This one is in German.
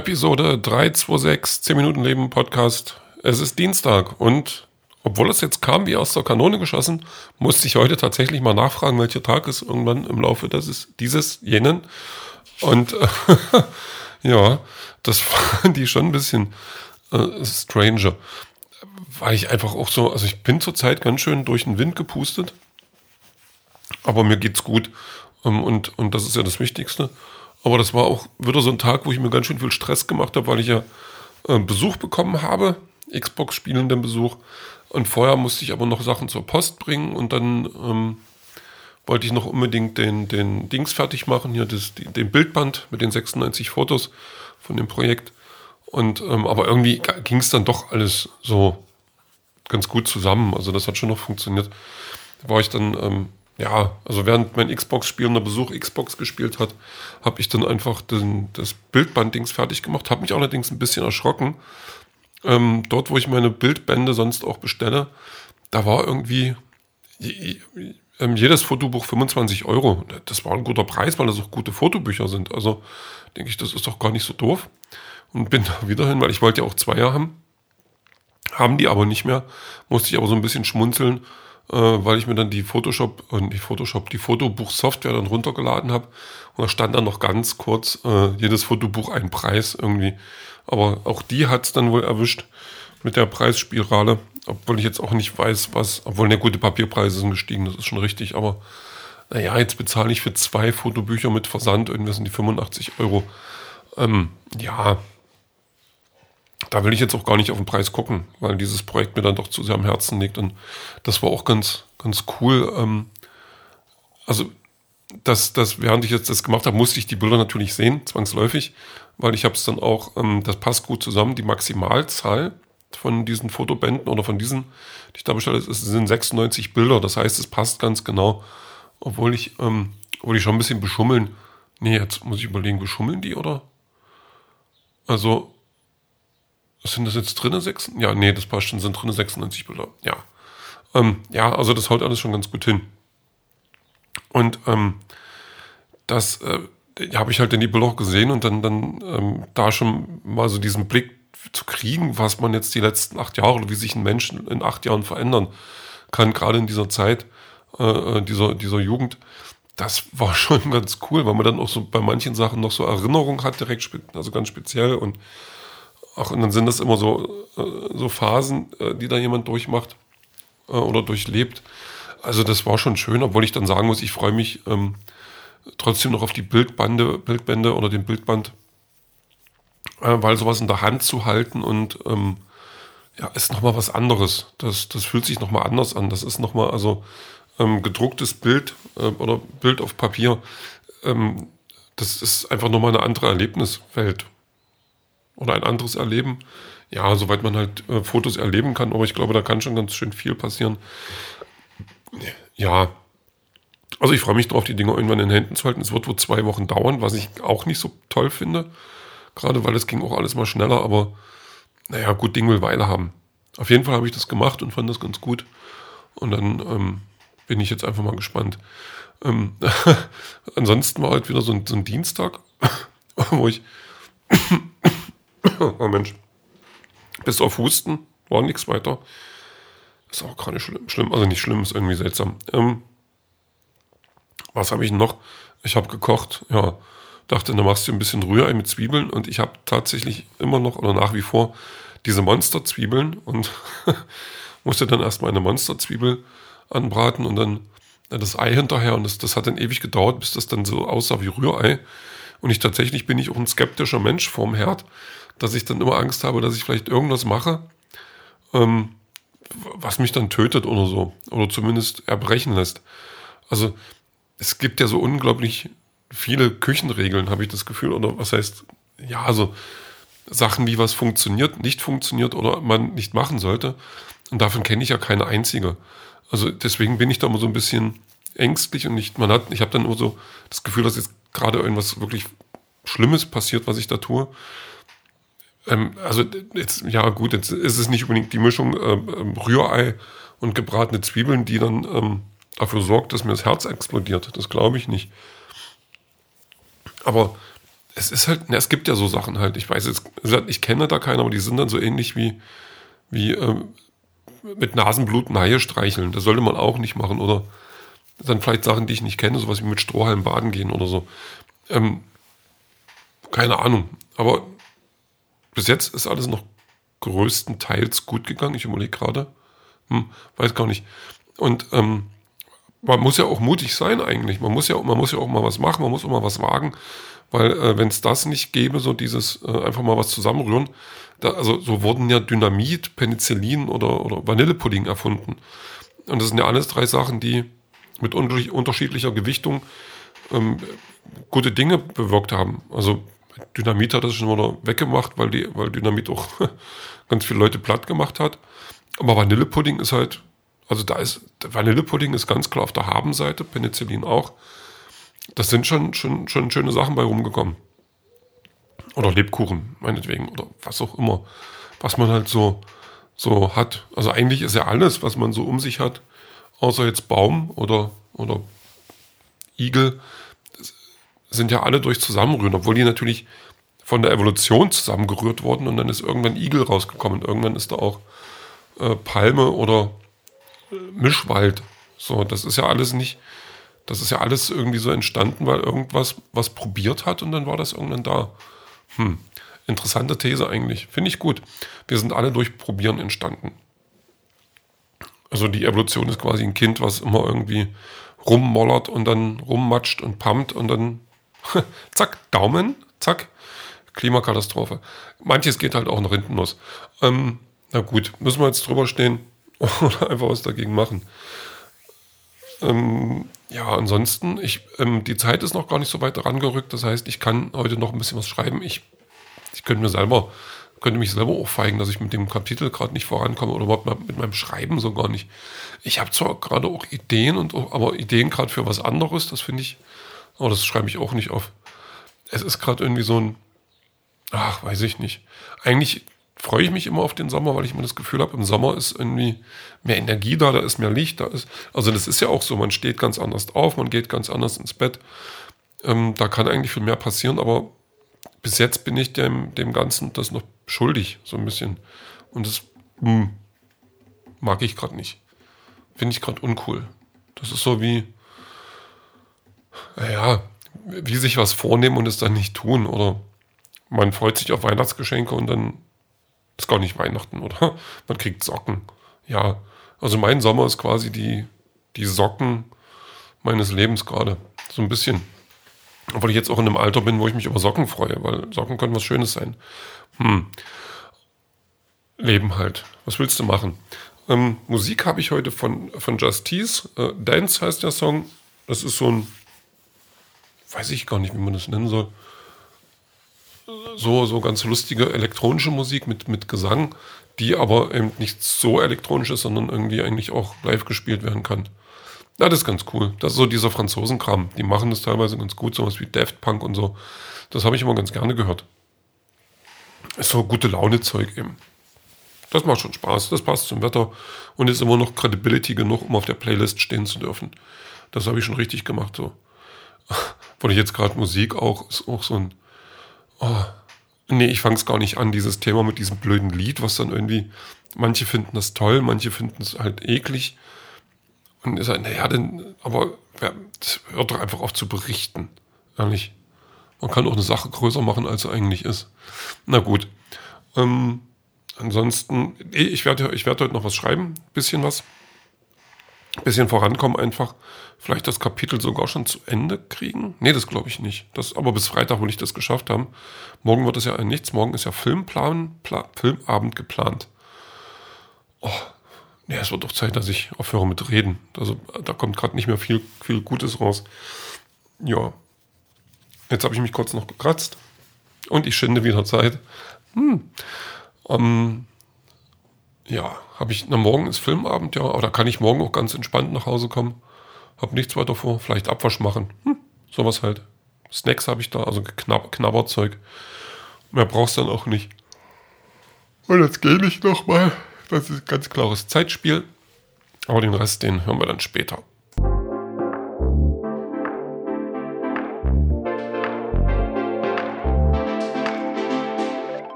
Episode 326, 10 Minuten Leben Podcast. Es ist Dienstag und obwohl es jetzt kam wie aus der Kanone geschossen, musste ich heute tatsächlich mal nachfragen, welcher Tag ist irgendwann im Laufe des, dieses, jenen. Und äh, ja, das fand ich schon ein bisschen äh, stranger. Weil ich einfach auch so, also ich bin zurzeit ganz schön durch den Wind gepustet. Aber mir geht's gut. Ähm, und, und das ist ja das Wichtigste. Aber das war auch wieder so ein Tag, wo ich mir ganz schön viel Stress gemacht habe, weil ich ja äh, Besuch bekommen habe, Xbox-spielenden Besuch. Und vorher musste ich aber noch Sachen zur Post bringen und dann ähm, wollte ich noch unbedingt den, den Dings fertig machen, hier das, den Bildband mit den 96 Fotos von dem Projekt. Und ähm, aber irgendwie ging es dann doch alles so ganz gut zusammen. Also das hat schon noch funktioniert. Da war ich dann ähm, ja, also während mein Xbox-spielender Besuch Xbox gespielt hat, habe ich dann einfach den, das Bildband-Dings fertig gemacht. Habe mich allerdings ein bisschen erschrocken. Ähm, dort, wo ich meine Bildbände sonst auch bestelle, da war irgendwie ähm, jedes Fotobuch 25 Euro. Das war ein guter Preis, weil das auch gute Fotobücher sind. Also denke ich, das ist doch gar nicht so doof. Und bin da wieder hin, weil ich wollte ja auch Zweier haben. Haben die aber nicht mehr. Musste ich aber so ein bisschen schmunzeln äh, weil ich mir dann die Photoshop und äh, die Photoshop, die Fotobuch-Software dann runtergeladen habe. Und da stand dann noch ganz kurz äh, jedes Fotobuch ein Preis irgendwie. Aber auch die hat es dann wohl erwischt mit der Preisspirale. Obwohl ich jetzt auch nicht weiß, was, obwohl eine gute Papierpreise sind gestiegen, das ist schon richtig. Aber naja, jetzt bezahle ich für zwei Fotobücher mit Versand, irgendwie sind die 85 Euro. Ähm, ja, da will ich jetzt auch gar nicht auf den Preis gucken, weil dieses Projekt mir dann doch zu sehr am Herzen liegt. Und das war auch ganz, ganz cool. Ähm, also, das, das, während ich jetzt das gemacht habe, musste ich die Bilder natürlich sehen, zwangsläufig, weil ich habe es dann auch, ähm, das passt gut zusammen, die Maximalzahl von diesen Fotobänden oder von diesen, die ich da bestellt habe, sind 96 Bilder. Das heißt, es passt ganz genau. Obwohl ich, ähm, obwohl ich schon ein bisschen beschummeln. Nee, jetzt muss ich überlegen, beschummeln die oder? Also, sind das jetzt drin? Sechs? Ja, nee, das passt schon, sind drin 96 Bilder. Ja. Ähm, ja, also das haut alles schon ganz gut hin. Und ähm, das äh, habe ich halt in die Bilder auch gesehen und dann, dann ähm, da schon mal so diesen Blick zu kriegen, was man jetzt die letzten acht Jahre wie sich ein Mensch in acht Jahren verändern kann, gerade in dieser Zeit, äh, äh dieser, dieser Jugend. Das war schon ganz cool, weil man dann auch so bei manchen Sachen noch so Erinnerungen hat, direkt, also ganz speziell und Ach, und dann sind das immer so, äh, so Phasen, äh, die da jemand durchmacht äh, oder durchlebt. Also das war schon schön, obwohl ich dann sagen muss, ich freue mich ähm, trotzdem noch auf die Bildbande, Bildbände oder den Bildband, äh, weil sowas in der Hand zu halten und ähm, ja, ist nochmal was anderes. Das, das fühlt sich nochmal anders an. Das ist nochmal, also ähm, gedrucktes Bild äh, oder Bild auf Papier, ähm, das ist einfach nochmal eine andere Erlebniswelt oder ein anderes erleben. Ja, soweit man halt äh, Fotos erleben kann, aber ich glaube, da kann schon ganz schön viel passieren. Ja, also ich freue mich drauf, die Dinger irgendwann in den Händen zu halten. Es wird wohl zwei Wochen dauern, was ich auch nicht so toll finde. Gerade weil es ging auch alles mal schneller, aber naja, gut, Ding will Weile haben. Auf jeden Fall habe ich das gemacht und fand das ganz gut. Und dann ähm, bin ich jetzt einfach mal gespannt. Ähm, ansonsten war heute wieder so ein, so ein Dienstag, wo ich oh Mensch. Bis auf Husten war nichts weiter. Ist auch gerade schlimm, schlimm. Also nicht schlimm, ist irgendwie seltsam. Ähm, was habe ich noch? Ich habe gekocht, ja. Dachte, dann machst du ein bisschen Rührei mit Zwiebeln und ich habe tatsächlich immer noch oder nach wie vor diese Monsterzwiebeln und musste dann erstmal eine Monsterzwiebel anbraten und dann das Ei hinterher und das, das hat dann ewig gedauert, bis das dann so aussah wie Rührei. Und ich tatsächlich bin ich auch ein skeptischer Mensch vorm Herd dass ich dann immer Angst habe, dass ich vielleicht irgendwas mache, ähm, was mich dann tötet oder so. Oder zumindest erbrechen lässt. Also es gibt ja so unglaublich viele Küchenregeln, habe ich das Gefühl. Oder was heißt, ja, also Sachen, wie was funktioniert, nicht funktioniert oder man nicht machen sollte. Und davon kenne ich ja keine einzige. Also deswegen bin ich da immer so ein bisschen ängstlich und nicht, man hat, ich habe dann nur so das Gefühl, dass jetzt gerade irgendwas wirklich Schlimmes passiert, was ich da tue. Ähm, also jetzt, ja gut, jetzt ist es nicht unbedingt die Mischung ähm, Rührei und gebratene Zwiebeln, die dann ähm, dafür sorgt, dass mir das Herz explodiert. Das glaube ich nicht. Aber es ist halt, na, es gibt ja so Sachen halt. Ich weiß jetzt, ich kenne da keinen, aber die sind dann so ähnlich wie, wie ähm, mit Nasenblut ein Haie streicheln. Das sollte man auch nicht machen. Oder dann vielleicht Sachen, die ich nicht kenne, sowas wie mit Strohhalm baden gehen oder so. Ähm, keine Ahnung. Aber bis jetzt ist alles noch größtenteils gut gegangen. Ich überlege gerade. Hm, weiß gar nicht. Und ähm, man muss ja auch mutig sein eigentlich. Man muss ja, man muss ja auch mal was machen, man muss auch mal was wagen. Weil äh, wenn es das nicht gäbe, so dieses äh, einfach mal was zusammenrühren, da, also so wurden ja Dynamit, Penicillin oder, oder Vanillepudding erfunden. Und das sind ja alles drei Sachen, die mit unterschiedlicher Gewichtung ähm, gute Dinge bewirkt haben. Also Dynamit hat das schon wieder weggemacht, weil, die, weil Dynamit auch ganz viele Leute platt gemacht hat. Aber Vanillepudding ist halt, also da ist, Vanillepudding ist ganz klar auf der Habenseite, Penicillin auch das sind schon, schon, schon schöne Sachen bei rumgekommen. Oder Lebkuchen, meinetwegen, oder was auch immer, was man halt so, so hat. Also eigentlich ist ja alles, was man so um sich hat, außer jetzt Baum oder, oder Igel, sind ja alle durch Zusammenrühren, obwohl die natürlich von der Evolution zusammengerührt wurden und dann ist irgendwann Igel rausgekommen. Irgendwann ist da auch äh, Palme oder Mischwald. So, das ist ja alles nicht, das ist ja alles irgendwie so entstanden, weil irgendwas was probiert hat und dann war das irgendwann da. Hm. Interessante These eigentlich. Finde ich gut. Wir sind alle durch Probieren entstanden. Also die Evolution ist quasi ein Kind, was immer irgendwie rummollert und dann rummatscht und pumpt und dann zack, Daumen, zack, Klimakatastrophe. Manches geht halt auch nach hinten los. Ähm, na gut, müssen wir jetzt drüber stehen oder einfach was dagegen machen. Ähm, ja, ansonsten, ich, ähm, die Zeit ist noch gar nicht so weit rangerückt. Das heißt, ich kann heute noch ein bisschen was schreiben. Ich, ich könnte mir selber, könnte mich selber aufweigen, dass ich mit dem Kapitel gerade nicht vorankomme oder überhaupt mit meinem Schreiben so gar nicht. Ich habe zwar gerade auch Ideen und aber Ideen gerade für was anderes, das finde ich, aber das schreibe ich auch nicht auf. Es ist gerade irgendwie so ein, ach, weiß ich nicht. Eigentlich freue ich mich immer auf den Sommer, weil ich immer das Gefühl habe, im Sommer ist irgendwie mehr Energie da, da ist mehr Licht, da ist, also das ist ja auch so, man steht ganz anders auf, man geht ganz anders ins Bett. Ähm, da kann eigentlich viel mehr passieren, aber bis jetzt bin ich dem, dem Ganzen das noch schuldig, so ein bisschen. Und das mh, hm, mag ich gerade nicht. Finde ich gerade uncool. Das ist so wie, naja, wie sich was vornehmen und es dann nicht tun. Oder man freut sich auf Weihnachtsgeschenke und dann ist gar nicht Weihnachten, oder? Man kriegt Socken. Ja, also mein Sommer ist quasi die, die Socken meines Lebens gerade. So ein bisschen. Obwohl ich jetzt auch in einem Alter bin, wo ich mich über Socken freue, weil Socken können was Schönes sein. Hm. Leben halt. Was willst du machen? Ähm, Musik habe ich heute von, von Justice. Äh, Dance heißt der Song. Das ist so ein, weiß ich gar nicht, wie man das nennen soll so, so ganz lustige elektronische Musik mit, mit Gesang, die aber eben nicht so elektronisch ist, sondern irgendwie eigentlich auch live gespielt werden kann. Ja, das ist ganz cool. Das ist so dieser Franzosenkram. Die machen das teilweise ganz gut, sowas wie Daft Punk und so. Das habe ich immer ganz gerne gehört. Ist so gute Laune-Zeug eben. Das macht schon Spaß, das passt zum Wetter und ist immer noch Credibility genug, um auf der Playlist stehen zu dürfen. Das habe ich schon richtig gemacht so. Weil ich jetzt gerade Musik auch, ist auch so ein Oh, nee, ich fange es gar nicht an, dieses Thema mit diesem blöden Lied, was dann irgendwie, manche finden das toll, manche finden es halt eklig. Und ist halt, naja, denn, aber ja, hört doch einfach auf zu berichten. Ehrlich. Man kann auch eine Sache größer machen, als sie eigentlich ist. Na gut. Ähm, ansonsten, ich werde ich werd heute noch was schreiben, bisschen was bisschen vorankommen einfach. Vielleicht das Kapitel sogar schon zu Ende kriegen. Nee, das glaube ich nicht. Das, aber bis Freitag will ich das geschafft haben. Morgen wird es ja Nichts. Morgen ist ja Filmplan, Pla, Filmabend geplant. Oh, nee, es wird doch Zeit, dass ich aufhöre mit Reden. Also da kommt gerade nicht mehr viel, viel Gutes raus. Ja. Jetzt habe ich mich kurz noch gekratzt. Und ich schinde wieder Zeit. Hm. Um, ja, habe ich, na morgen ist Filmabend, ja, oder kann ich morgen auch ganz entspannt nach Hause kommen. Hab nichts weiter vor, vielleicht Abwasch machen. Hm, sowas halt. Snacks habe ich da, also Knab Knabberzeug. Mehr brauchst du dann auch nicht. Und jetzt gehe ich nochmal. Das ist ein ganz klares Zeitspiel. Aber den Rest, den hören wir dann später.